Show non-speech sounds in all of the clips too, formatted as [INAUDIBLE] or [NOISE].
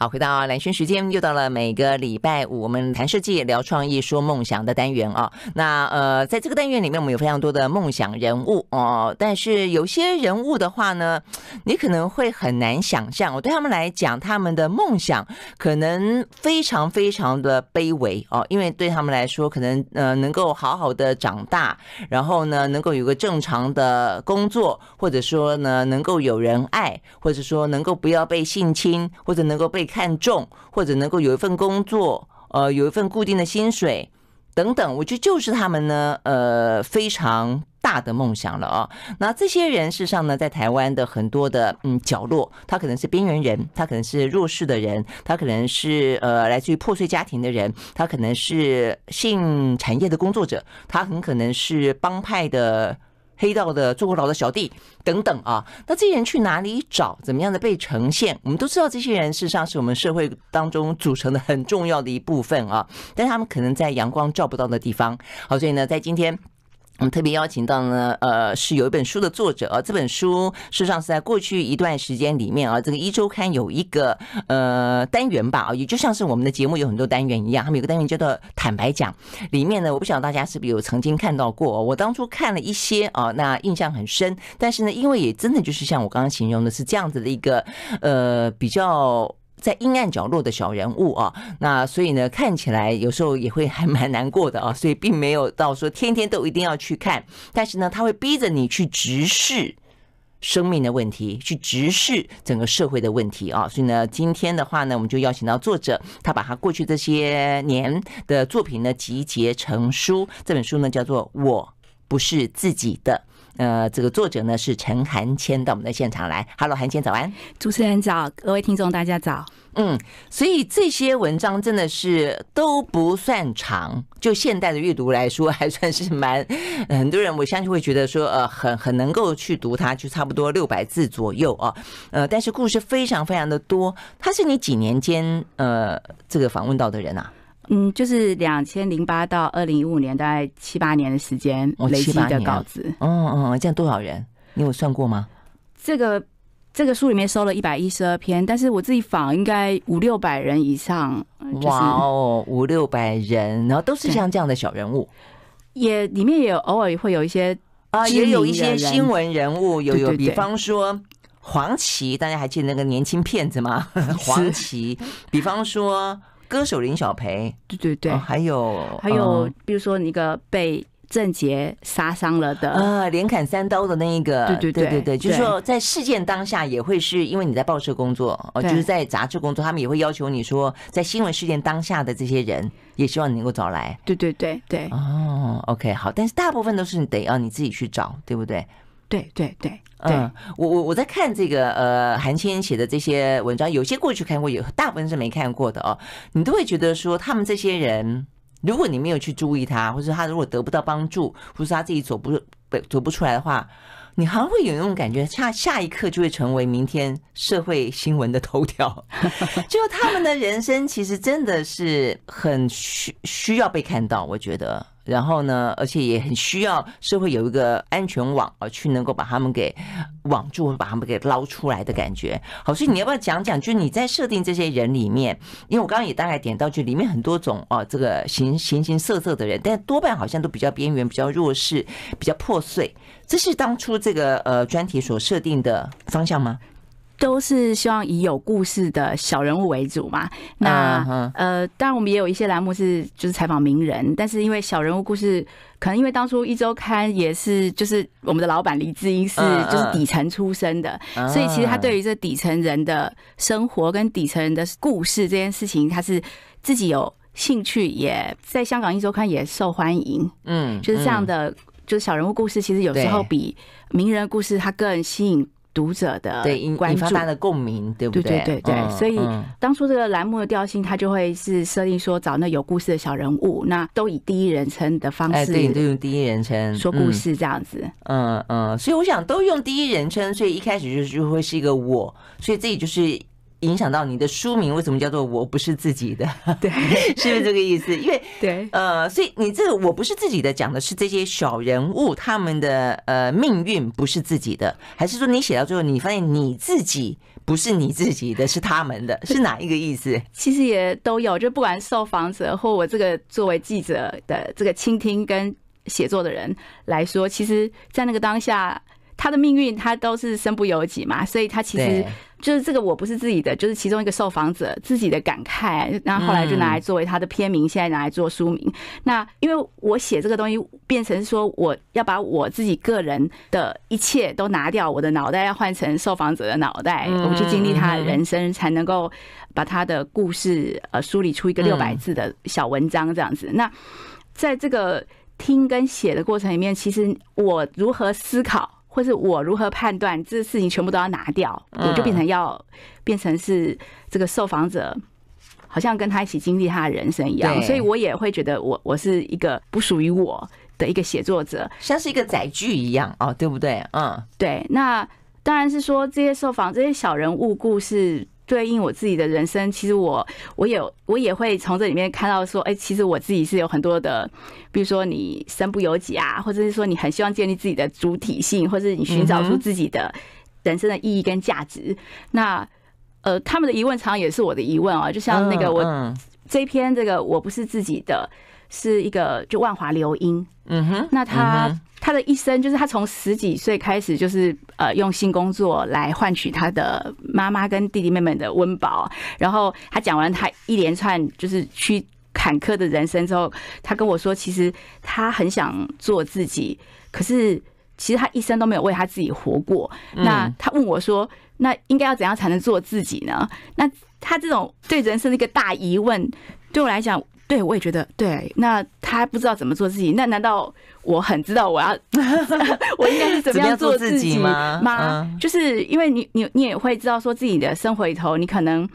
好，回到蓝轩时间，又到了每个礼拜五，我们谈设计、聊创意、说梦想的单元啊。那呃，在这个单元里面，我们有非常多的梦想人物哦。但是有些人物的话呢，你可能会很难想象。我对他们来讲，他们的梦想可能非常非常的卑微哦，因为对他们来说，可能呃能够好好的长大，然后呢能够有个正常的工作，或者说呢能够有人爱，或者说能够不要被性侵，或者能够被看重，或者能够有一份工作，呃，有一份固定的薪水，等等，我觉得就是他们呢，呃，非常大的梦想了啊。那这些人事实上呢，在台湾的很多的嗯角落，他可能是边缘人，他可能是弱势的人，他可能是呃来自于破碎家庭的人，他可能是性产业的工作者，他很可能是帮派的。黑道的坐过牢的小弟等等啊，那这些人去哪里找？怎么样的被呈现？我们都知道，这些人事实上是我们社会当中组成的很重要的一部分啊，但他们可能在阳光照不到的地方。好，所以呢，在今天。我们特别邀请到呢，呃，是有一本书的作者啊。这本书事实上是在过去一段时间里面啊，这个一周刊有一个呃单元吧，也就像是我们的节目有很多单元一样，他们有个单元叫做“坦白讲”。里面呢，我不晓得大家是不是有曾经看到过。我当初看了一些啊，那印象很深。但是呢，因为也真的就是像我刚刚形容的是这样子的一个呃比较。在阴暗角落的小人物啊，那所以呢，看起来有时候也会还蛮难过的啊，[LAUGHS] 所以并没有到说天天都一定要去看，但是呢，他会逼着你去直视生命的问题，去直视整个社会的问题啊，所以呢，今天的话呢，我们就邀请到作者，他把他过去这些年的作品呢集结成书，这本书呢叫做《我不是自己的》。呃，这个作者呢是陈韩谦，到我们的现场来。Hello，韩谦，早安！主持人早，各位听众大家早。嗯，所以这些文章真的是都不算长，就现代的阅读来说，还算是蛮很多人，我相信会觉得说，呃，很很能够去读它，就差不多六百字左右啊。呃，但是故事非常非常的多。他是你几年间呃这个访问到的人啊？嗯，就是两千零八到二零一五年，大概七八年的时间累积的稿子。哦哦，这样多少人？你有算过吗？这个这个书里面收了一百一十二篇，但是我自己访应该五六百人以上。哇哦，五六百人，然后都是像这样的小人物。[LAUGHS] 也里面也有偶尔会有一些啊，也有一些新闻人物，有有，比方说黄芪，大家还记得那个年轻骗子吗？[LAUGHS] 黄芪，比方说。歌手林小培，对对对，哦、还有还有，比如说那个被郑杰杀伤了的。啊，连砍三刀的那一个，对对对。对对，就是说在事件当下也会是因为你在报社工作，哦，就是在杂志工作，他们也会要求你说，在新闻事件当下的这些人，也希望你能够找来，对对对对，哦，OK，好，但是大部分都是你得要你自己去找，对不对？对对对。嗯，我我我在看这个呃韩千写的这些文章，有些过去看过，有大部分是没看过的哦。你都会觉得说，他们这些人，如果你没有去注意他，或者他如果得不到帮助，或是他自己走不走不出来的话，你还会有那种感觉，下下一刻就会成为明天社会新闻的头条。[LAUGHS] 就他们的人生其实真的是很需需要被看到，我觉得。然后呢，而且也很需要社会有一个安全网啊，去能够把他们给网住，把他们给捞出来的感觉。好，所以你要不要讲讲？就你在设定这些人里面，因为我刚刚也大概点到，就里面很多种啊，这个形形形色色的人，但多半好像都比较边缘、比较弱势、比较破碎。这是当初这个呃专题所设定的方向吗？都是希望以有故事的小人物为主嘛。那呃，当然我们也有一些栏目是就是采访名人，但是因为小人物故事，可能因为当初一周刊也是就是我们的老板李志英是就是底层出身的，所以其实他对于这底层人的生活跟底层人的故事这件事情，他是自己有兴趣，也在香港一周刊也受欢迎。嗯，就是这样的，就是小人物故事，其实有时候比名人故事它更吸引。读者的对引引发他的共鸣，对不对？对对对对，所以当初这个栏目的调性，它就会是设定说找那有故事的小人物，那都以第一人称的方式，对，都用第一人称说故事这样子。嗯嗯，所以我想都用第一人称，所以一开始就就会是一个我，所以这里就是。影响到你的书名为什么叫做我不是自己的？对，[LAUGHS] 是不是这个意思？因为对，呃，所以你这个我不是自己的，讲的是这些小人物他们的呃命运不是自己的，还是说你写到最后你发现你自己不是你自己的，是他们的，是哪一个意思？其实也都有，就不管受访者或我这个作为记者的这个倾听跟写作的人来说，其实，在那个当下。他的命运，他都是身不由己嘛，所以他其实就是这个我不是自己的，就是其中一个受访者自己的感慨，那后后来就拿来作为他的片名，现在拿来做书名。那因为我写这个东西，变成说我要把我自己个人的一切都拿掉，我的脑袋要换成受访者的脑袋，我去经历他的人生，才能够把他的故事呃梳理出一个六百字的小文章这样子。那在这个听跟写的过程里面，其实我如何思考？或是我如何判断这事情全部都要拿掉，我就变成要变成是这个受访者，好像跟他一起经历他的人生一样，所以我也会觉得我我是一个不属于我的一个写作者，像是一个载具一样哦，对不对？嗯，对。那当然是说这些受访这些小人物故事。对应我自己的人生，其实我我也我也会从这里面看到说，哎，其实我自己是有很多的，比如说你身不由己啊，或者是说你很希望建立自己的主体性，或者是你寻找出自己的人生的意义跟价值。那呃，他们的疑问常常也是我的疑问啊，就像那个我这一篇这个我不是自己的，是一个就万华流音，嗯哼，那他。他的一生就是他从十几岁开始，就是呃用性工作来换取他的妈妈跟弟弟妹妹的温饱。然后他讲完他一连串就是去坎坷的人生之后，他跟我说，其实他很想做自己，可是其实他一生都没有为他自己活过。那他问我说，那应该要怎样才能做自己呢？那他这种对人生的一个大疑问，对我来讲。对，我也觉得对。那他不知道怎么做自己，那难道我很知道我要 [LAUGHS] 我应该是怎么样做自己吗？吗？就是因为你，你，你也会知道，说自己的生活里头，你可能。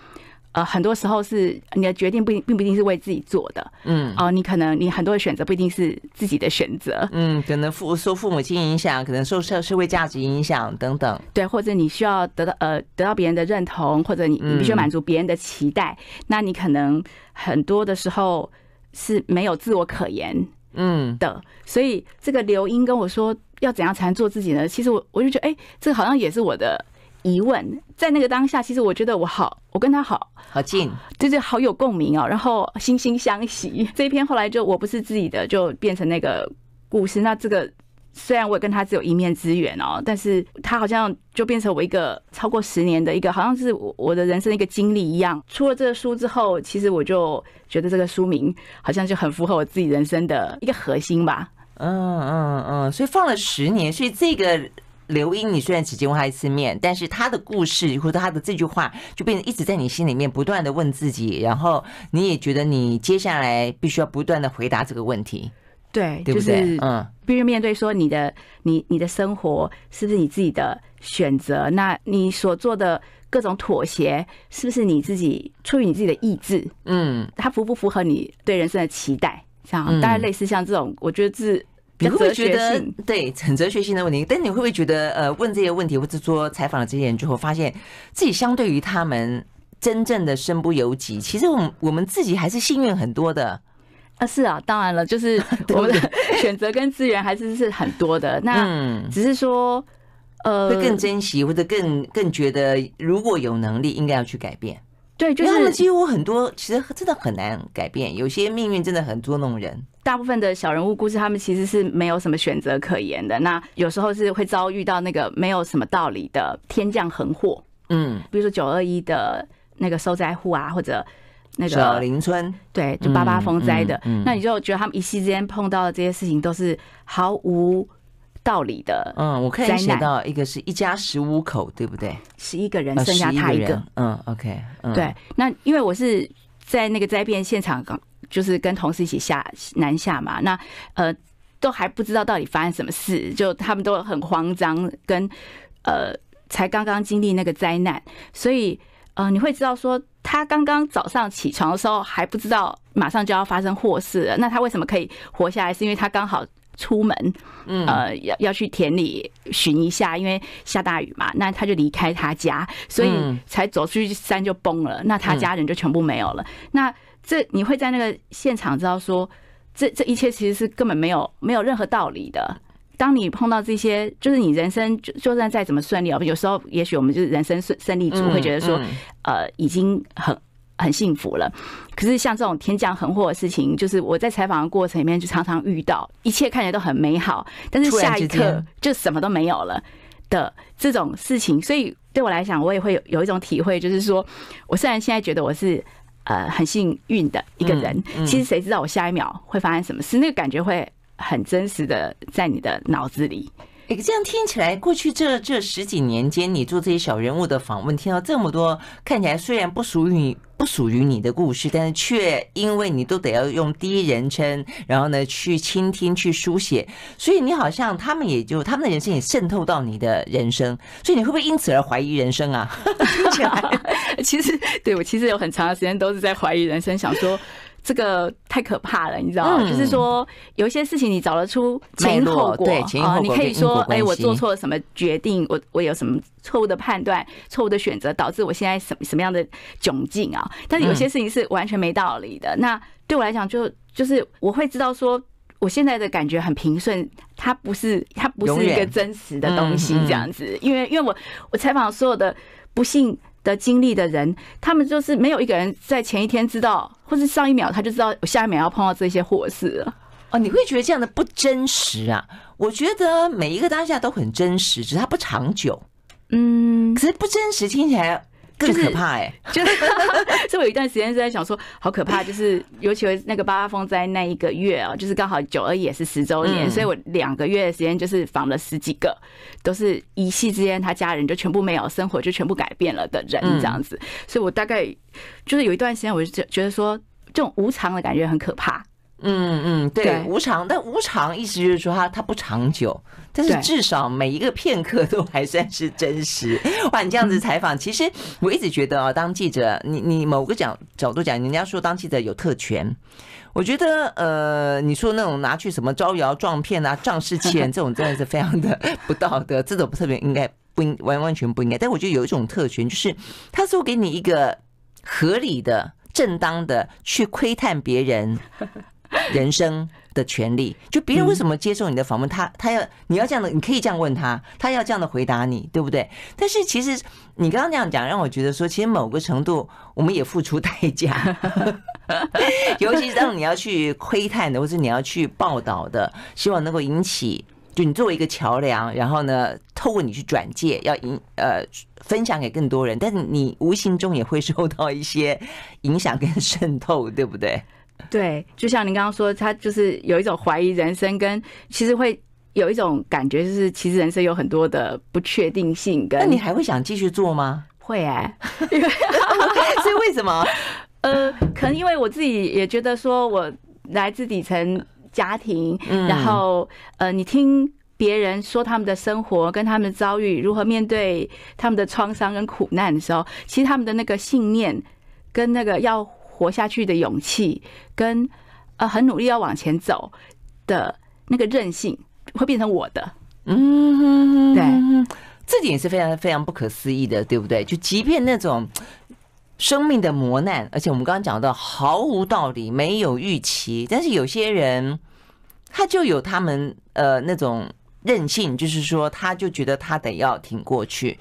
呃，很多时候是你的决定不并不一定是为自己做的，嗯，哦，你可能你很多的选择不一定是自己的选择，嗯，可能父受父母亲影响，可能受社社会价值影响等等，对，或者你需要得到呃得到别人的认同，或者你你必须满足别人的期待，那你可能很多的时候是没有自我可言，嗯的，所以这个刘英跟我说要怎样才能做自己呢？其实我我就觉得，哎，这个好像也是我的。疑问，在那个当下，其实我觉得我好，我跟他好好近，就是，好有共鸣哦。然后惺惺相惜，[LAUGHS] 这一篇后来就我不是自己的，就变成那个故事。那这个虽然我也跟他只有一面之缘哦，但是他好像就变成我一个超过十年的一个，好像是我我的人生的一个经历一样。出了这个书之后，其实我就觉得这个书名好像就很符合我自己人生的一个核心吧。嗯嗯嗯，所以放了十年，所以这个。刘英，你虽然只见过他一次面，但是他的故事或者他的这句话，就变成一直在你心里面不断的问自己，然后你也觉得你接下来必须要不断的回答这个问题，对，对不对？嗯，必须面对说你的你你的生活是不是你自己的选择？那你所做的各种妥协，是不是你自己出于你自己的意志？嗯，它符不符合你对人生的期待？像当然类似像这种，我觉得是。你会不会觉得对很哲学性的问题？但你会不会觉得呃，问这些问题或者说采访了这些人之后，发现自己相对于他们真正的身不由己，其实我们我们自己还是幸运很多的啊！是啊，当然了，就是 [LAUGHS] 我们的 [LAUGHS] 选择跟资源还是是很多的。[LAUGHS] 那只是说呃，会更珍惜或者更更觉得，如果有能力，应该要去改变。对，就是他们几乎很多，其实真的很难改变。有些命运真的很捉弄人。大部分的小人物故事，他们其实是没有什么选择可言的。那有时候是会遭遇到那个没有什么道理的天降横祸。嗯，比如说九二一的那个受灾户啊，或者那个小林村，对，就八八风灾的。那你就觉得他们一夕之间碰到的这些事情都是毫无。道理的，嗯，我可以写到一个是一家十五口，对不对？十一个人，剩下他一个，嗯，OK，对。那因为我是在那个灾变现场，刚就是跟同事一起下南下嘛，那呃都还不知道到底发生什么事，就他们都很慌张，跟呃才刚刚经历那个灾难，所以呃你会知道说他刚刚早上起床的时候还不知道马上就要发生祸事了，那他为什么可以活下来？是因为他刚好。出门，呃，要要去田里寻一下，因为下大雨嘛，那他就离开他家，所以才走出去山就崩了，那他家人就全部没有了。那这你会在那个现场知道说，这这一切其实是根本没有没有任何道理的。当你碰到这些，就是你人生就就算再怎么顺利啊，有时候也许我们就是人生顺胜利组，会觉得说，呃，已经很很幸福了。可是像这种天降横祸的事情，就是我在采访的过程里面就常常遇到，一切看起来都很美好，但是下一刻就什么都没有了的这种事情。所以对我来讲，我也会有有一种体会，就是说我虽然现在觉得我是呃很幸运的一个人，其实谁知道我下一秒会发生什么事？那个感觉会。很真实的在你的脑子里，哎，这样听起来，过去这这十几年间，你做这些小人物的访问，听到这么多看起来虽然不属于你、不属于你的故事，但是却因为你都得要用第一人称，然后呢去倾听、去书写，所以你好像他们也就他们的人生也渗透到你的人生，所以你会不会因此而怀疑人生啊？听起来，其实对我其实有很长的时间都是在怀疑人生，想说。这个太可怕了，你知道吗？就是说，有一些事情你找得出前因后果，啊，你可以说，哎，我做错了什么决定，我我有什么错误的判断、错误的选择，导致我现在什么什么样的窘境啊？但是有些事情是完全没道理的。那对我来讲，就就是我会知道说，我现在的感觉很平顺，它不是它不是一个真实的东西，这样子。因为因为我我采访所有的不幸的经历的人，他们就是没有一个人在前一天知道，或是上一秒他就知道我下一秒要碰到这些祸事了。哦，你会觉得这样的不真实啊？我觉得每一个当下都很真实，只是它不长久。嗯，可是不真实听起来。更可怕哎、欸，就是，[LAUGHS] 所以我有一段时间是在想说，好可怕，就是尤其那个八八风灾那一个月啊，就是刚好九二也是十周年，所以我两个月的时间就是访了十几个，都是一夕之间他家人就全部没有，生活就全部改变了的人这样子，所以我大概就是有一段时间，我就觉得说，这种无常的感觉很可怕。嗯嗯，对，对无常，但无常意思就是说它它不长久，但是至少每一个片刻都还算是真实。[LAUGHS] 哇，你这样子采访，其实我一直觉得啊，当记者，你你某个角角度讲，人家说当记者有特权，我觉得呃，你说那种拿去什么招摇撞骗啊、仗势欺人这种，真的是非常的不道德，这种特别应该不应完完全不应该。但我觉得有一种特权，就是他说给你一个合理的、正当的去窥探别人。人生的权利，就别人为什么接受你的访问，他他要你要这样的，你可以这样问他，他要这样的回答你，对不对？但是其实你刚刚那样讲，让我觉得说，其实某个程度我们也付出代价，[LAUGHS] 尤其是当你要去窥探的，或是你要去报道的，希望能够引起，就你作为一个桥梁，然后呢，透过你去转介，要引呃分享给更多人，但是你无形中也会受到一些影响跟渗透，对不对？对，就像您刚刚说，他就是有一种怀疑人生，跟其实会有一种感觉，就是其实人生有很多的不确定性。跟那你还会想继续做吗？会哎，[LAUGHS] [LAUGHS] 所以为什么？[LAUGHS] 呃，可能因为我自己也觉得说，我来自底层家庭，然后呃，你听别人说他们的生活跟他们的遭遇，如何面对他们的创伤跟苦难的时候，其实他们的那个信念跟那个要。活下去的勇气，跟呃很努力要往前走的那个韧性，会变成我的。嗯，对，这点是非常非常不可思议的，对不对？就即便那种生命的磨难，而且我们刚刚讲到毫无道理、没有预期，但是有些人他就有他们呃那种。任性，就是说，他就觉得他得要挺过去。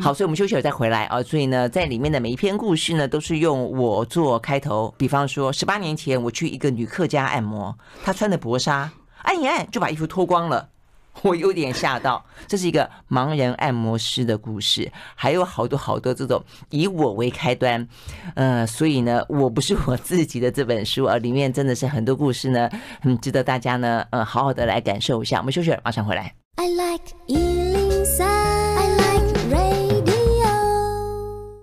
好，所以我们休息了再回来啊。所以呢，在里面的每一篇故事呢，都是用我做开头。比方说，十八年前我去一个女客家按摩，她穿的薄纱，按一按就把衣服脱光了，我有点吓到。这是一个盲人按摩师的故事，还有好多好多这种以我为开端。呃，所以呢，我不是我自己的这本书啊，里面真的是很多故事呢，很值得大家呢，呃，好好的来感受一下。我们休息了，马上回来。I like 103, I like radio。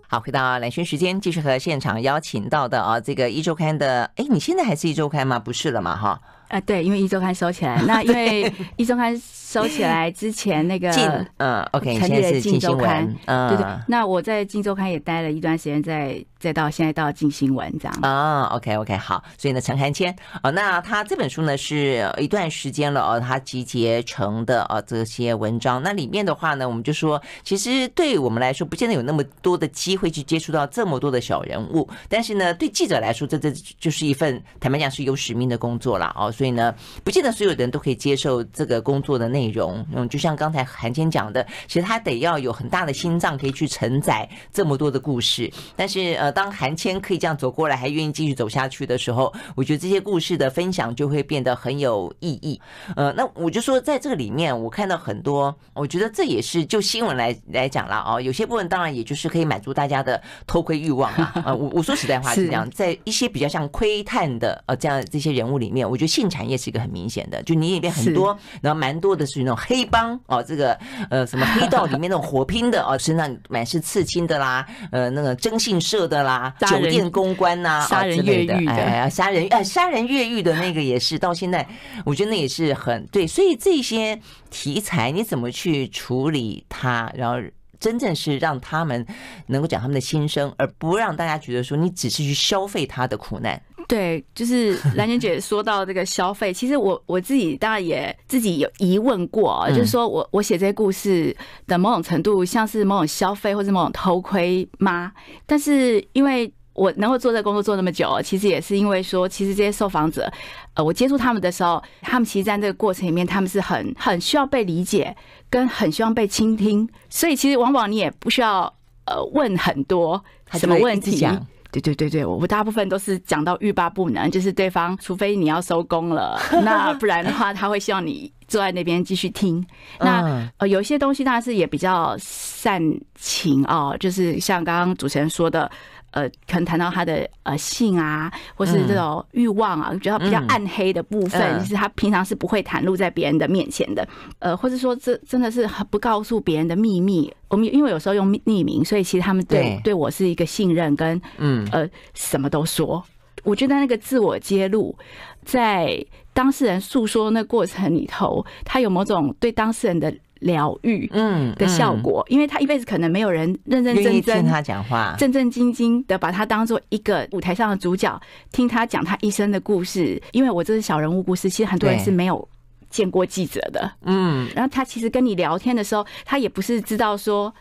好，回到蓝轩时间，继续和现场邀请到的啊，这个一周刊的，哎，你现在还是一周刊吗？不是了嘛，哈。啊，对，因为一周刊收起来，那因为 [LAUGHS] 一周刊收起来 [LAUGHS] 之前，那个嗯，OK，成立了镜周刊，嗯，对对。那我在镜周刊也待了一段时间，再再到现在到镜新闻这样啊，OK OK 好，所以呢，陈寒谦哦，那他这本书呢是一段时间了哦，他集结成的哦这些文章，那里面的话呢，我们就说，其实对我们来说，不见得有那么多的机会去接触到这么多的小人物，但是呢，对记者来说，这这就是一份坦白讲是有使命的工作了哦，所以呢，不见得所有的人都可以接受这个工作的内容，嗯，就像刚才韩千讲的，其实他得要有很大的心脏可以去承载这么多的故事，但是呃。当韩千可以这样走过来，还愿意继续走下去的时候，我觉得这些故事的分享就会变得很有意义。呃，那我就说，在这个里面，我看到很多，我觉得这也是就新闻来来讲了啊。有些部分当然也就是可以满足大家的偷窥欲望啊。呃，我我说实在话是这样，在一些比较像窥探的呃这样这些人物里面，我觉得性产业是一个很明显的，就你里面很多，然后蛮多的是那种黑帮哦，这个呃什么黑道里面那种火拼的哦，身上满是刺青的啦，呃那个征信社的。啦，酒店公关呐、啊，杀人越狱的，哎，杀人哎，杀人越狱的那个也是，到现在我觉得那也是很对。所以这些题材你怎么去处理它，然后真正是让他们能够讲他们的心声，而不让大家觉得说你只是去消费他的苦难。对，就是兰娟姐说到这个消费，其实我我自己当然也自己有疑问过，就是说我我写这些故事的某种程度像是某种消费或者某种偷窥吗？但是因为我能够做这个工作做那么久，其实也是因为说，其实这些受访者，呃，我接触他们的时候，他们其实在这个过程里面，他们是很很需要被理解，跟很希望被倾听，所以其实往往你也不需要呃问很多什么问题。对对对对，我大部分都是讲到欲罢不能，就是对方除非你要收工了，[LAUGHS] 那不然的话，他会希望你坐在那边继续听。那呃，有一些东西当然是也比较煽情哦，就是像刚刚主持人说的。呃，可能谈到他的呃性啊，或是这种欲望啊，觉得比较暗黑的部分，就是他平常是不会袒露在别人的面前的。呃，或者说这真的是不告诉别人的秘密。我们因为有时候用匿名，所以其实他们对对我是一个信任跟嗯呃什么都说。我觉得那个自我揭露，在当事人诉说那过程里头，他有某种对当事人的。疗愈，嗯的效果，因为他一辈子可能没有人认认真真听他讲话，正正经经的把他当做一个舞台上的主角，听他讲他一生的故事。因为我这是小人物故事，其实很多人是没有见过记者的，嗯。然后他其实跟你聊天的时候，他也不是知道说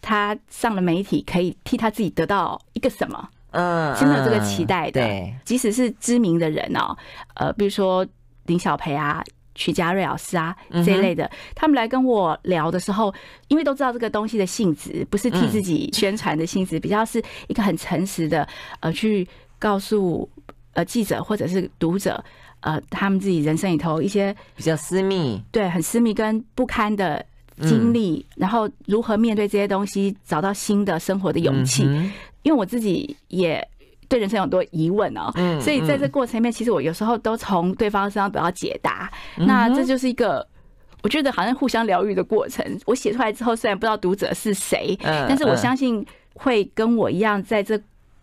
他上了媒体可以替他自己得到一个什么，嗯，是没有这个期待的。对，即使是知名的人哦，呃，比如说林小培啊。曲家瑞老师啊，这一类的，他们来跟我聊的时候，因为都知道这个东西的性质，不是替自己宣传的性质，比较是一个很诚实的，呃，去告诉呃记者或者是读者，呃，他们自己人生里头一些比较私密，对，很私密跟不堪的经历，然后如何面对这些东西，找到新的生活的勇气。因为我自己也。对人生有很多疑问哦，所以在这过程里面，其实我有时候都从对方身上得到解答。那这就是一个我觉得好像互相疗愈的过程。我写出来之后，虽然不知道读者是谁，但是我相信会跟我一样，在这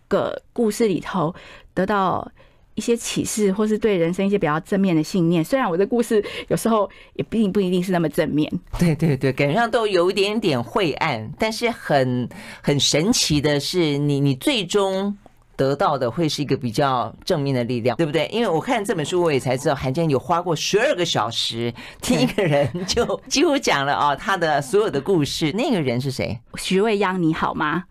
个故事里头得到一些启示，或是对人生一些比较正面的信念。虽然我的故事有时候也并不一定是那么正面，对对对，感觉上都有一点点晦暗，但是很很神奇的是，你你最终。得到的会是一个比较正面的力量，对不对？因为我看这本书，我也才知道寒千有花过十二个小时听一个人就几乎讲了啊他的所有的故事。那个人是谁？徐未央，你好吗？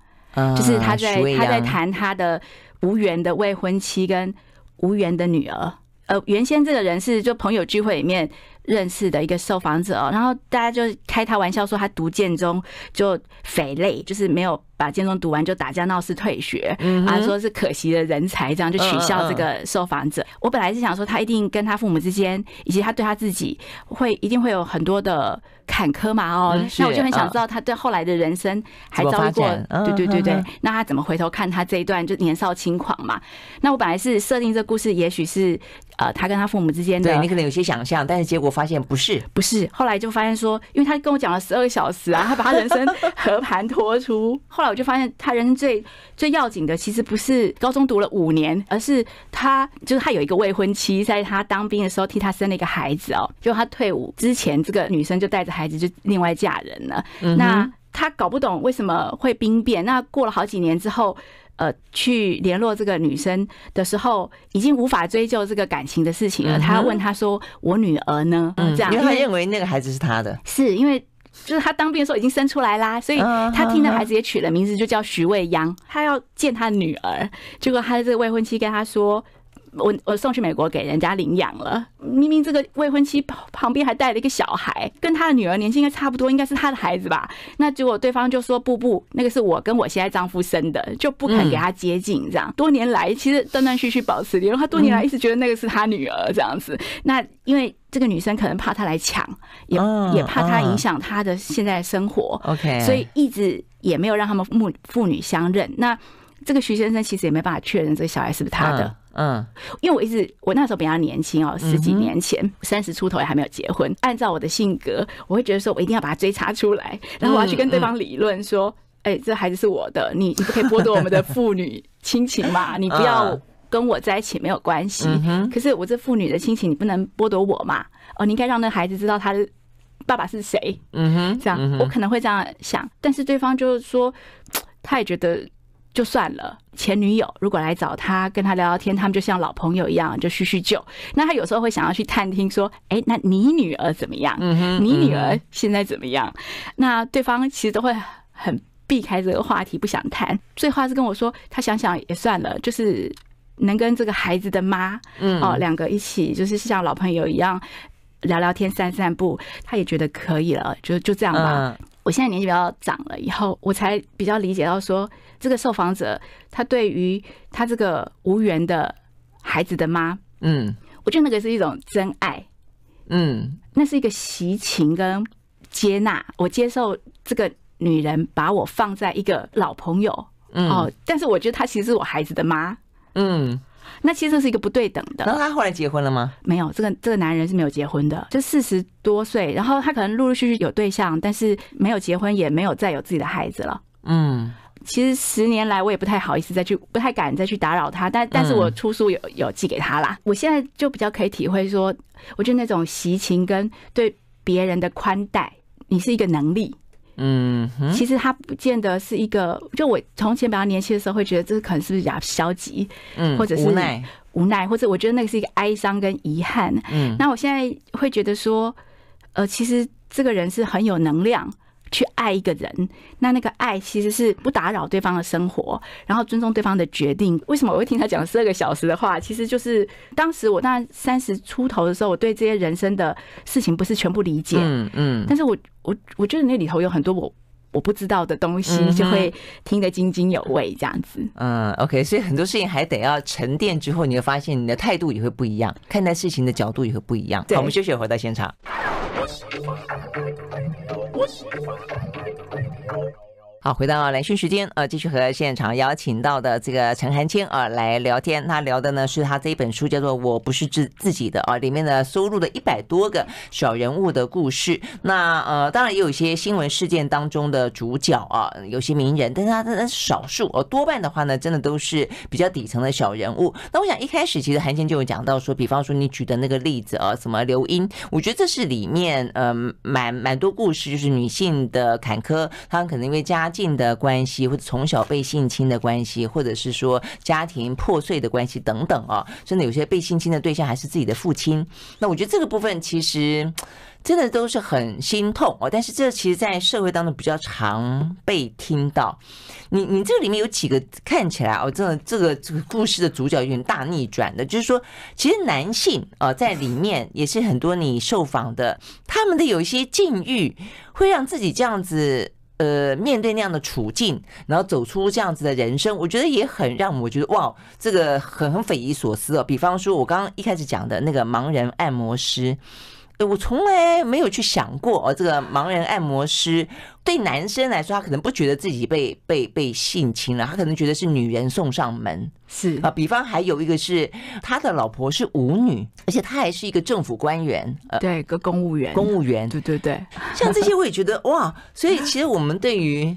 就是他在他在谈他的无缘的未婚妻跟无缘的女儿。呃，原先这个人是就朋友聚会里面认识的一个受访者，然后大家就开他玩笑说他读建中就匪类，就是没有。把建中读完就打架闹事退学，啊，说是可惜的人才，这样就取笑这个受访者。我本来是想说他一定跟他父母之间，以及他对他自己会一定会有很多的坎坷嘛，哦，那我就很想知道他对后来的人生还遭遇过，对对对对，那他怎么回头看他这一段就年少轻狂嘛？那我本来是设定这故事，也许是呃他跟他父母之间的，对你可能有些想象，但是结果发现不是，不是。后来就发现说，因为他跟我讲了十二个小时啊，他把他人生和盘托出，[LAUGHS] 后来。我就发现，他人生最最要紧的，其实不是高中读了五年，而是他就是他有一个未婚妻，在他当兵的时候替他生了一个孩子哦。就他退伍之前，这个女生就带着孩子就另外嫁人了。那他搞不懂为什么会兵变。那过了好几年之后，呃去联络这个女生的时候，已经无法追究这个感情的事情了。他问他说：“我女儿呢？”这样，因为他认为那个孩子是他的，是因为就是他当兵的时候已经生出来啦，所以他听那孩子也取了名字，就叫徐未央。他要见他女儿，结果他的这个未婚妻跟他说。我我送去美国给人家领养了，明明这个未婚妻旁边还带了一个小孩，跟他的女儿年纪应该差不多，应该是他的孩子吧？那结果对方就说不不，那个是我跟我现在丈夫生的，就不肯给他接近。这样多年来其实断断续续保持联络，他多年来一直觉得那个是他女儿这样子。那因为这个女生可能怕他来抢，也也怕他影响他的现在的生活，OK，所以一直也没有让他们母父女相认。那这个徐先生其实也没办法确认这个小孩是不是他的。嗯，因为我一直我那时候比较年轻哦，十几年前三十出头也还没有结婚。按照我的性格，我会觉得说我一定要把他追查出来，然后我要去跟对方理论说，哎，这孩子是我的，你你不可以剥夺我们的父女亲情嘛？[LAUGHS] 你不要跟我在一起没有关系。可是我这父女的亲情你不能剥夺我嘛？哦，你应该让那孩子知道他的爸爸是谁。嗯哼，这样我可能会这样想，但是对方就是说，[TSK] 他也觉得。就算了，前女友如果来找他，跟他聊聊天，他们就像老朋友一样，就叙叙旧。那他有时候会想要去探听，说：“哎，那你女儿怎么样？你女儿现在怎么样？”那对方其实都会很避开这个话题，不想谈。最后是跟我说，他想想也算了，就是能跟这个孩子的妈，哦，两个一起，就是像老朋友一样聊聊天、散散步，他也觉得可以了，就就这样吧。我现在年纪比较长了，以后我才比较理解到说，这个受访者他对于他这个无缘的孩子的妈，嗯，我觉得那个是一种真爱，嗯，那是一个习情跟接纳，我接受这个女人把我放在一个老朋友，哦，但是我觉得她其实是我孩子的妈，嗯。那其实这是一个不对等的。然后他后来结婚了吗？没有，这个这个男人是没有结婚的，就四十多岁，然后他可能陆陆续续有对象，但是没有结婚，也没有再有自己的孩子了。嗯，其实十年来我也不太好意思再去，不太敢再去打扰他，但但是我出书有有寄给他啦。我现在就比较可以体会说，我觉得那种习情跟对别人的宽待，你是一个能力。嗯，其实他不见得是一个，就我从前比较年轻的时候会觉得这可能是不是比较消极，嗯，或者是无奈，无奈，或者我觉得那个是一个哀伤跟遗憾。嗯，那我现在会觉得说，呃，其实这个人是很有能量去爱一个人，那那个爱其实是不打扰对方的生活，然后尊重对方的决定。为什么我会听他讲十二个小时的话？其实就是当时我那三十出头的时候，我对这些人生的事情不是全部理解，嗯嗯，但是我我我觉得那里头有很多我我不知道的东西，就会听得津津有味这样子。嗯，OK，所以很多事情还得要沉淀之后，你会发现你的态度也会不一样，看待事情的角度也会不一样。好，我们休息回到现场。我喜欢。好，回到兰萱时间，呃，继续和现场邀请到的这个陈寒谦啊来聊天。他聊的呢是他这一本书叫做《我不是自自己的》啊，里面的收录的一百多个小人物的故事。那呃，当然也有一些新闻事件当中的主角啊，有些名人，但是他那是少数哦，多半的话呢，真的都是比较底层的小人物。那我想一开始其实寒千就有讲到说，比方说你举的那个例子啊，什么刘英，我觉得这是里面呃蛮蛮多故事，就是女性的坎坷，她可能因为家。性的关系，或者从小被性侵的关系，或者是说家庭破碎的关系等等啊，甚至有些被性侵的对象还是自己的父亲。那我觉得这个部分其实真的都是很心痛哦。但是这其实，在社会当中比较常被听到。你你这里面有几个看起来哦，这个这个这个故事的主角有点大逆转的，就是说，其实男性啊在里面也是很多你受访的，他们的有一些境遇会让自己这样子。呃，面对那样的处境，然后走出这样子的人生，我觉得也很让我觉得哇，这个很很匪夷所思哦。比方说，我刚刚一开始讲的那个盲人按摩师。我从来没有去想过哦，这个盲人按摩师对男生来说，他可能不觉得自己被被被性侵了，他可能觉得是女人送上门。是啊，比方还有一个是他的老婆是舞女，而且他还是一个政府官员，呃，对，个公务员，公务员，对对对，像这些我也觉得哇，所以其实我们对于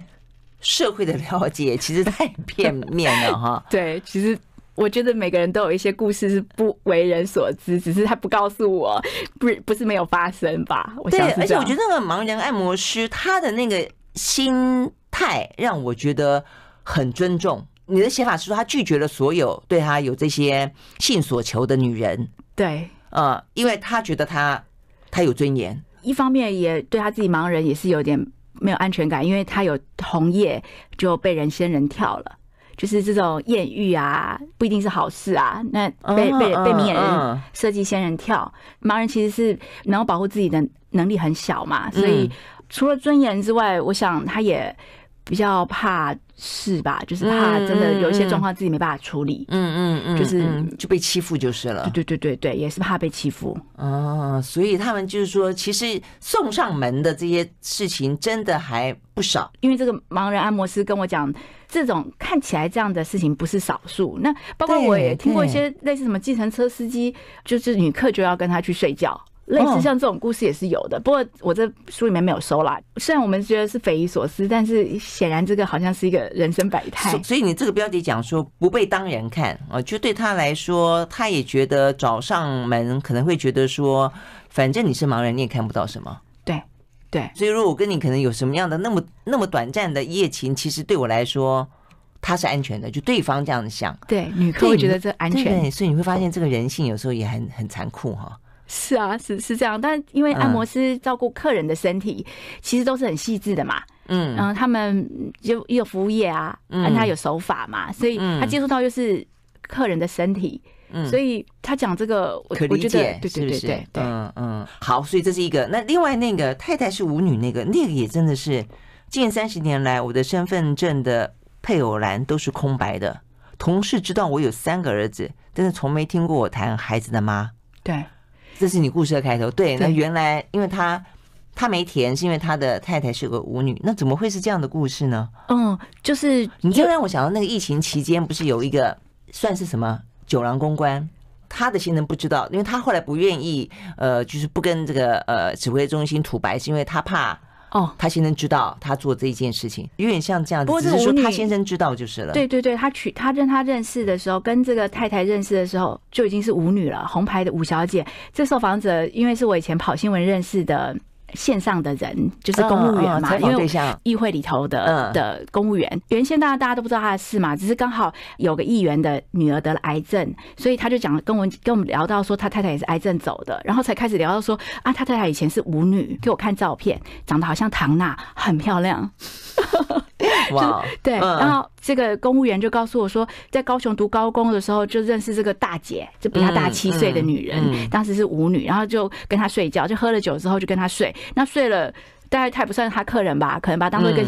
社会的了解其实太 [LAUGHS] 片面了哈。对，其实。我觉得每个人都有一些故事是不为人所知，只是他不告诉我，不不是没有发生吧？我想对，而且我觉得那个盲人按摩师他的那个心态让我觉得很尊重。你的写法是说，他拒绝了所有对他有这些性所求的女人。对，呃，因为他觉得他他有尊严，一方面也对他自己盲人也是有点没有安全感，因为他有红叶就被人仙人跳了，就是这种艳遇啊，不一定是好事啊。那被被被明眼人设计仙人跳，盲人其实是能够保护自己的能力很小嘛，所以除了尊严之外，我想他也。比较怕事吧，就是怕真的有一些状况自己没办法处理，嗯嗯嗯，就是就被欺负就是了。对对对对，也是怕被欺负。哦，所以他们就是说，其实送上门的这些事情真的还不少。因为这个盲人按摩师跟我讲，这种看起来这样的事情不是少数。那包括我也听过一些类似什么计程车司机，就是女客就要跟他去睡觉。类似像这种故事也是有的，不过我这书里面没有收啦。虽然我们觉得是匪夷所思，但是显然这个好像是一个人生百态。所以你这个标题讲说不被当人看啊，就对他来说，他也觉得找上门可能会觉得说，反正你是盲人，你也看不到什么。对对。所以如果我跟你可能有什么样的那么那么短暂的一夜情，其实对我来说他是安全的，就对方这样想。对，女客会觉得这安全。对，所以你会发现这个人性有时候也很很残酷哈。是啊，是是这样，但因为按摩师照顾客人的身体，嗯、其实都是很细致的嘛。嗯，然后他们就有服务业啊，嗯，他有手法嘛，所以他接触到就是客人的身体，嗯，所以他讲这个，我可理解，对对对对，嗯嗯。好，所以这是一个。那另外那个太太是舞女，那个那个也真的是近三十年来，我的身份证的配偶栏都是空白的。同事知道我有三个儿子，但是从没听过我谈孩子的妈。对。这是你故事的开头，对。那原来因为他他没填，是因为他的太太是个舞女。那怎么会是这样的故事呢？嗯，就是你就让我想到那个疫情期间，不是有一个算是什么酒廊公关，他的新人不知道，因为他后来不愿意，呃，就是不跟这个呃指挥中心吐白，是因为他怕。哦，他先生知道他做这一件事情，有点像这样子，只是说他先生知道就是了。对对对，他娶他跟他认识的时候，跟这个太太认识的时候就已经是舞女了，红牌的舞小姐。这受访者因为是我以前跑新闻认识的。线上的人就是公务员嘛，因为议会里头的的公务员，原先大家大家都不知道他的事嘛，只是刚好有个议员的女儿得了癌症，所以他就讲跟我跟我们聊到说他太太也是癌症走的，然后才开始聊到说啊，他太太以前是舞女，给我看照片，长得好像唐娜，很漂亮。[LAUGHS] [LAUGHS] 哇，对，然后这个公务员就告诉我说，在高雄读高工的时候就认识这个大姐，就比他大七岁的女人，当时是舞女，然后就跟她睡觉，就喝了酒之后就跟她睡，那睡了大概他也不算是他客人吧，可能把她当做一个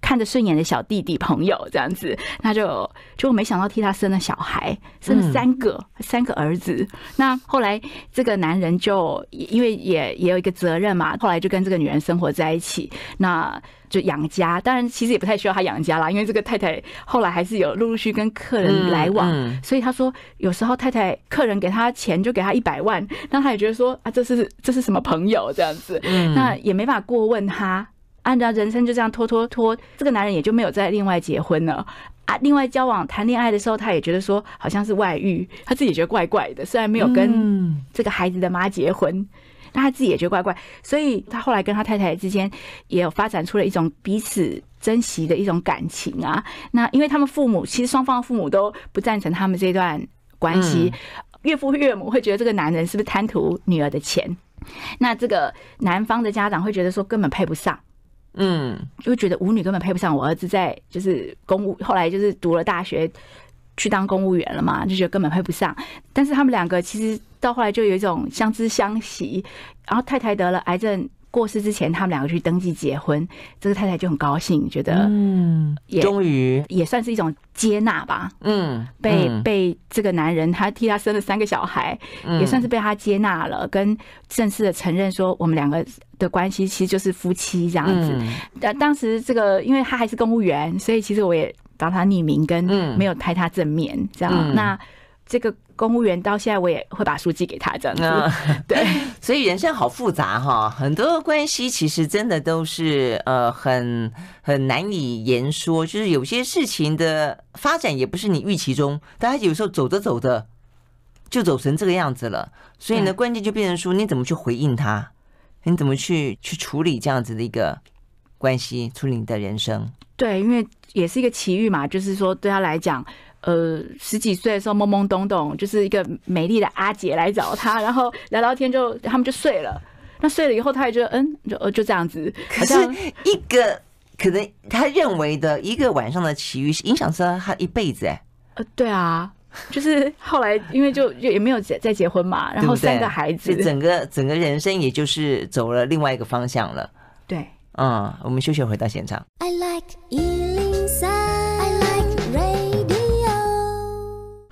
看着顺眼的小弟弟朋友这样子，那就就没想到替他生了小孩，生了三个三个儿子。那后来这个男人就因为也也有一个责任嘛，后来就跟这个女人生活在一起，那就养家。当然其实也不太需要他养家啦，因为这个太太后来还是有陆陆续续跟客人来往，所以他说有时候太太客人给他钱就给他一百万，那他也觉得说啊，这是这是什么朋友这样子，那也没法过问他。按照人生就这样拖拖拖，这个男人也就没有再另外结婚了啊。另外交往谈恋爱的时候，他也觉得说好像是外遇，他自己也觉得怪怪的。虽然没有跟这个孩子的妈结婚，但他自己也觉得怪怪。所以他后来跟他太太之间也有发展出了一种彼此珍惜的一种感情啊。那因为他们父母其实双方父母都不赞成他们这段关系，岳父岳母会觉得这个男人是不是贪图女儿的钱？那这个男方的家长会觉得说根本配不上。嗯，就觉得舞女根本配不上我儿子，在就是公务，后来就是读了大学，去当公务员了嘛，就觉得根本配不上。但是他们两个其实到后来就有一种相知相惜，然后太太得了癌症。过世之前，他们两个去登记结婚，这个太太就很高兴，觉得嗯，也终于也算是一种接纳吧。嗯，被被这个男人，他替他生了三个小孩，也算是被他接纳了，跟正式的承认说，我们两个的关系其实就是夫妻这样子。但当时这个，因为他还是公务员，所以其实我也帮他匿名，跟没有拍他正面这样。那这个。公务员到现在，我也会把书寄给他这样子。[LAUGHS] 对，[LAUGHS] 所以人生好复杂哈，很多关系其实真的都是呃很很难以言说，就是有些事情的发展也不是你预期中，大家有时候走着走着就走成这个样子了。所以呢，关键就变成说你怎么去回应他，你怎么去去处理这样子的一个关系处理你的人生。对，因为也是一个奇遇嘛，就是说对他来讲，呃，十几岁的时候懵懵懂懂，就是一个美丽的阿姐来找他，然后聊聊天就他们就睡了。那睡了以后，他也觉得嗯，就呃就这样子。可是一个可能他认为的一个晚上的奇遇，影响着他一辈子。哎，呃，对啊，[LAUGHS] 就是后来因为就也没有再再结婚嘛，然后三个孩子，整个整个人生也就是走了另外一个方向了。对，嗯，我们休息回到现场。I like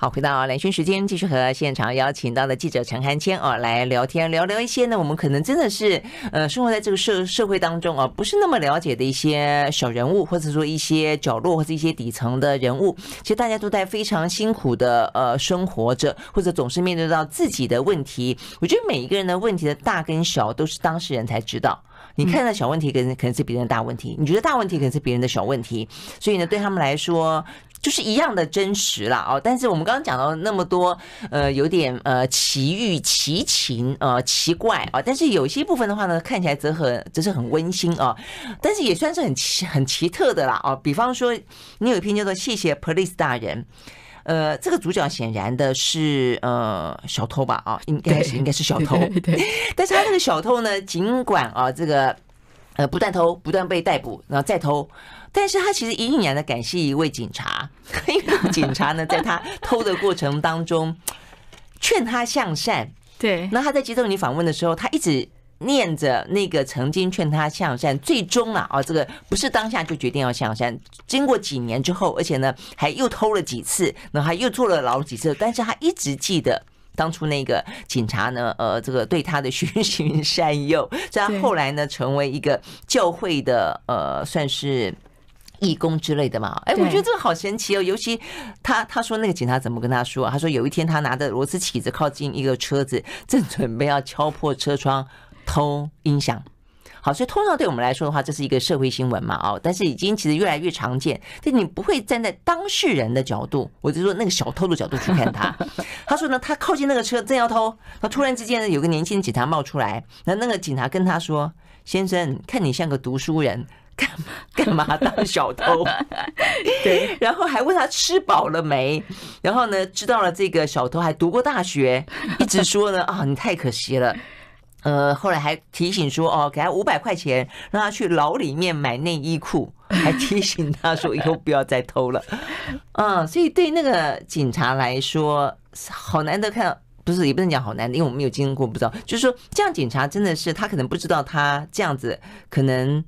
好，回到兰萱时间，继续和现场邀请到的记者陈汉谦哦来聊天，聊聊一些呢，我们可能真的是呃生活在这个社社会当中啊，不是那么了解的一些小人物，或者说一些角落或者一些底层的人物。其实大家都在非常辛苦的呃生活着，或者总是面对到自己的问题。我觉得每一个人的问题的大跟小，都是当事人才知道。你看到小问题，可能可能是别人的大问题；你觉得大问题，可能是别人的小问题。所以呢，对他们来说。就是一样的真实啦哦，但是我们刚刚讲到那么多，呃，有点呃奇遇奇情呃奇怪啊，但是有些部分的话呢，看起来则很则是很温馨啊，但是也算是很奇很奇特的啦哦。比方说，你有一篇叫做《谢谢 Police 大人》，呃，这个主角显然的是呃小偷吧啊，应该是应该是小偷，对，[LAUGHS] 但是他这个小偷呢，尽管啊这个呃不断偷，不断被逮捕，然后再偷。但是他其实隐隐然的感谢一位警察，[LAUGHS] 因为警察呢，在他偷的过程当中劝他向善。对，那他在接受你访问的时候，他一直念着那个曾经劝他向善，最终啊，哦，这个不是当下就决定要向善，经过几年之后，而且呢，还又偷了几次，然后还又坐了牢几次，但是他一直记得当初那个警察呢，呃，这个对他的循循 [LAUGHS] 善诱，所以他后来呢，成为一个教会的呃，算是。义工之类的嘛，哎，我觉得这个好神奇哦。尤其他他说那个警察怎么跟他说啊？他说有一天他拿着螺丝起子靠近一个车子，正准备要敲破车窗偷音响。好，所以通常对我们来说的话，这是一个社会新闻嘛，哦，但是已经其实越来越常见。但你不会站在当事人的角度，我就说那个小偷的角度去看他。[LAUGHS] 他说呢，他靠近那个车正要偷，他突然之间呢，有个年轻警察冒出来，那那个警察跟他说：“先生，看你像个读书人。”干嘛干嘛当小偷？[LAUGHS] 对，然后还问他吃饱了没？然后呢，知道了这个小偷还读过大学，[LAUGHS] 一直说呢啊，你太可惜了。呃，后来还提醒说哦，给他五百块钱，让他去牢里面买内衣裤，[LAUGHS] 还提醒他说以后不要再偷了。嗯，所以对那个警察来说，好难得看，不是也不能讲好难得，因为我们没有经历过，不知道。就是说，这样警察真的是他可能不知道他这样子可能。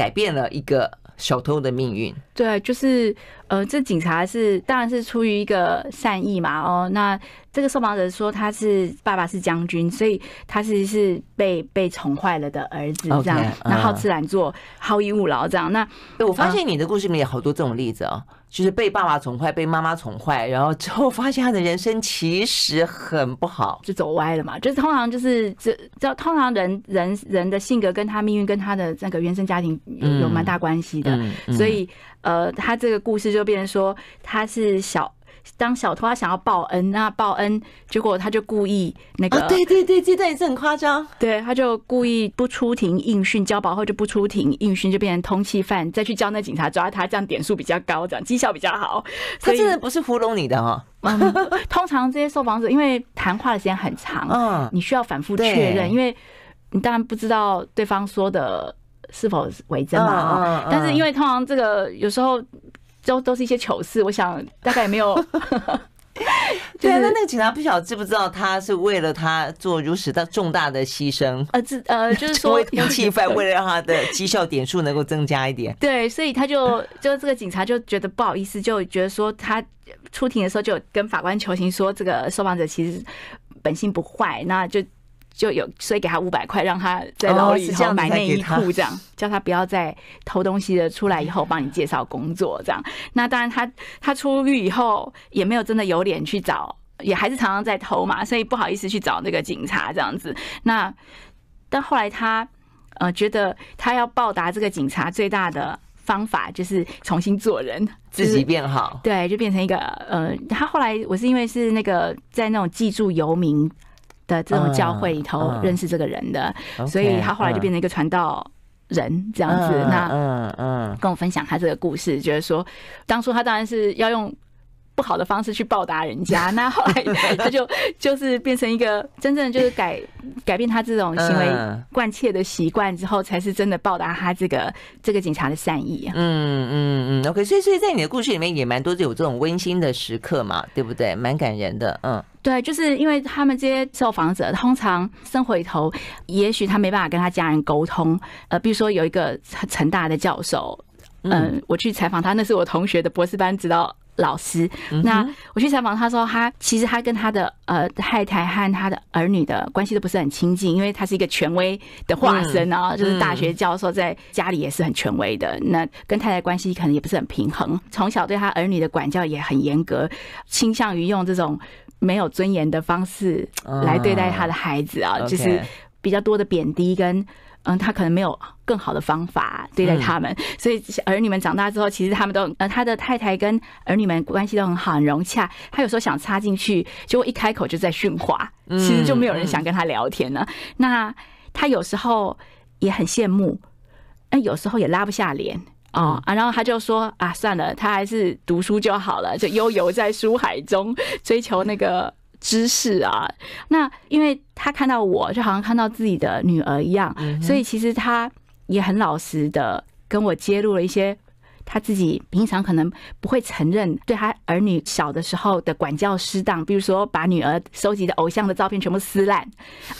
改变了一个小偷的命运。对，就是呃，这警察是当然是出于一个善意嘛。哦，那这个受访者说他是爸爸是将军，所以他其实是被被宠坏了的儿子，这样。Okay, 那好吃懒做，好逸恶劳，这样。那我发现你的故事里面有好多这种例子哦。就是被爸爸宠坏，被妈妈宠坏，然后之后发现他的人生其实很不好，就走歪了嘛。就是通常就是这这通常人人人的性格跟他命运跟他的那个原生家庭有有蛮大关系的，嗯嗯、所以呃，他这个故事就变成说他是小。当小偷，他想要报恩，那报恩，结果他就故意那个，对对对，这段也是很夸张。对，他就故意不出庭应讯，交保后就不出庭应讯，就变成通缉犯，再去叫那警察抓他，这样点数比较高，这样绩效比较好。他真的不是糊弄你的哦。嗯，通常这些受访者，因为谈话的时间很长，嗯，你需要反复确认，因为你当然不知道对方说的是否为真嘛。但是因为通常这个有时候。都都是一些糗事，我想大概也没有。[LAUGHS] 对啊，那那个警察不晓得知不知道，他是为了他做如此的重大的牺牲。呃，这呃，[LAUGHS] 就是说通缉犯为了让他的绩效点数能够增加一点。[LAUGHS] 对，所以他就就这个警察就觉得不好意思，就觉得说他出庭的时候就跟法官求情说，这个受访者其实本性不坏，那就。就有，所以给他五百块，让他在牢里头买内衣裤，这样叫他不要再偷东西的。出来以后帮你介绍工作，这样。那当然，他他出狱以后也没有真的有脸去找，也还是常常在偷嘛，所以不好意思去找那个警察这样子。那但后来他呃觉得他要报答这个警察最大的方法就是重新做人，自己变好。对，就变成一个呃，他后来我是因为是那个在那种记住游民的这种教会里头认识这个人的，所以他后来就变成一个传道人这样子。嗯、那嗯嗯，跟我分享他这个故事，觉得说当初他当然是要用。不好的方式去报答人家，[LAUGHS] 那后来他就就是变成一个真正就是改改变他这种行为惯窃的习惯之后，才是真的报答他这个这个警察的善意啊。嗯嗯嗯，OK，所以所以在你的故事里面也蛮多有这种温馨的时刻嘛，对不对？蛮感人的。嗯，对，就是因为他们这些受访者通常生活里头，也许他没办法跟他家人沟通。呃，比如说有一个成大的教授，嗯，我去采访他，那是我同学的博士班指导老师，那我去采访他说，他其实他跟他的呃太太和他的儿女的关系都不是很亲近，因为他是一个权威的化身啊，就是大学教授，在家里也是很权威的。那跟太太关系可能也不是很平衡，从小对他儿女的管教也很严格，倾向于用这种没有尊严的方式来对待他的孩子啊，就是比较多的贬低跟。嗯，他可能没有更好的方法对待他们，所以儿女们长大之后，其实他们都呃，他的太太跟儿女们关系都很好，很融洽。他有时候想插进去，结果一开口就在训话，其实就没有人想跟他聊天了。那他有时候也很羡慕，那有时候也拉不下脸哦啊，然后他就说啊，算了，他还是读书就好了，就悠游在书海中追求那个。知识啊，那因为他看到我就好像看到自己的女儿一样，所以其实他也很老实的跟我揭露了一些他自己平常可能不会承认对他儿女小的时候的管教失当，比如说把女儿收集的偶像的照片全部撕烂，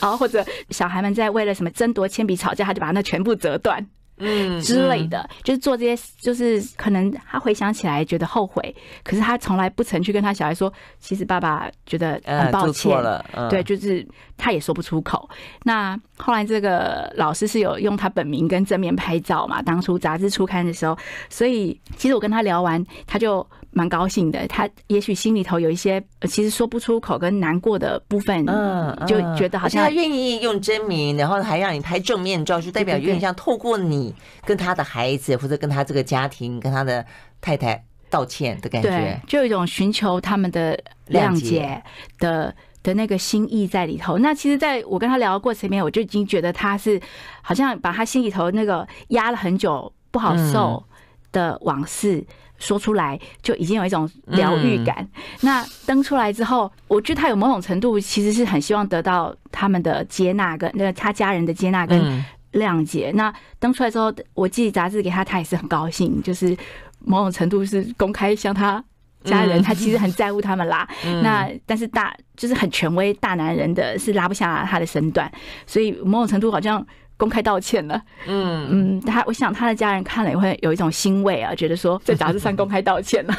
啊，或者小孩们在为了什么争夺铅笔吵架，他就把那全部折断。嗯之类的，就是做这些，就是可能他回想起来觉得后悔，可是他从来不曾去跟他小孩说，其实爸爸觉得很抱歉了。对，就是他也说不出口。那后来这个老师是有用他本名跟正面拍照嘛？当初杂志初刊的时候，所以其实我跟他聊完，他就。蛮高兴的，他也许心里头有一些其实说不出口跟难过的部分，嗯，就觉得好像他愿意用真名，然后还让你拍正面照，就代表有点像透过你跟他的孩子或者跟他这个家庭跟他的太太道歉的感觉，就有一种寻求他们的谅解的的那个心意在里头。那其实，在我跟他聊的过程里面，我就已经觉得他是好像把他心里头那个压了很久不好受的往事。说出来就已经有一种疗愈感。那登出来之后，我觉得他有某种程度其实是很希望得到他们的接纳跟那个他家人的接纳跟谅解。那登出来之后，我寄杂志给他，他也是很高兴。就是某种程度是公开向他家人，他其实很在乎他们啦。那但是大就是很权威大男人的是拉不下他的身段，所以某种程度好像。公开道歉了，嗯嗯，他我想他的家人看了也会有一种欣慰啊，觉得说在杂志上公开道歉了。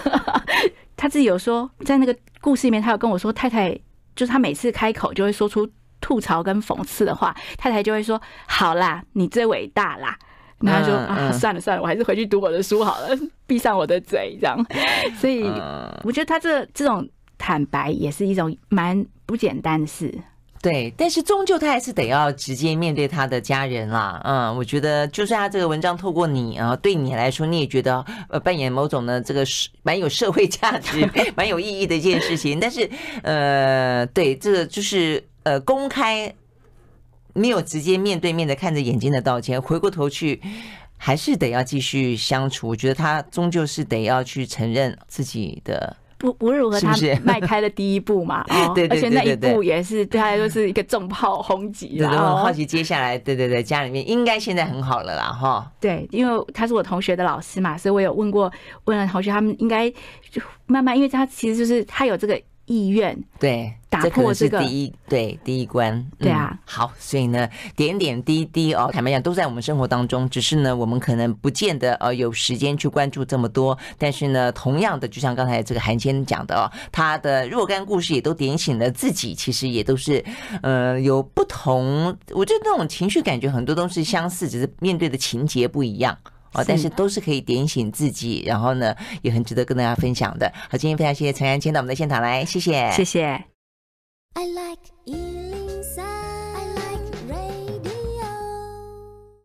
[LAUGHS] 他自己有说，在那个故事里面，他有跟我说，太太就是他每次开口就会说出吐槽跟讽刺的话，太太就会说：“好啦，你最伟大啦。”然后就啊，算了算了，我还是回去读我的书好了，[LAUGHS] 闭上我的嘴这样。[LAUGHS] 所以我觉得他这这种坦白也是一种蛮不简单的事。对，但是终究他还是得要直接面对他的家人啦。嗯，我觉得就算他这个文章透过你啊，对你来说你也觉得呃扮演某种的这个是蛮有社会价值、[LAUGHS] 蛮有意义的一件事情。但是呃，对这个就是呃公开没有直接面对面的看着眼睛的道歉，回过头去还是得要继续相处。我觉得他终究是得要去承认自己的。不无论如何，他迈开了第一步嘛，[LAUGHS] 对，而且那一步也是对他来说是一个重炮轰击。对，我很好奇接下来，对对对，家里面应该现在很好了啦，哈。对，因为他是我同学的老师嘛，所以我有问过，问了同学，他们应该就慢慢，因为他其实就是他有这个。意愿对，打破这个第一对第一关，对啊，好，所以呢，点点滴滴哦，坦白讲都在我们生活当中，只是呢，我们可能不见得呃有时间去关注这么多，但是呢，同样的，就像刚才这个韩谦讲的哦，他的若干故事也都点醒了自己，其实也都是呃有不同，我觉得那种情绪感觉很多都是相似，只是面对的情节不一样。哦，但是都是可以点醒自己，然后呢，也很值得跟大家分享的。好，今天非常谢谢陈安谦到我们的现场来，谢谢，谢谢。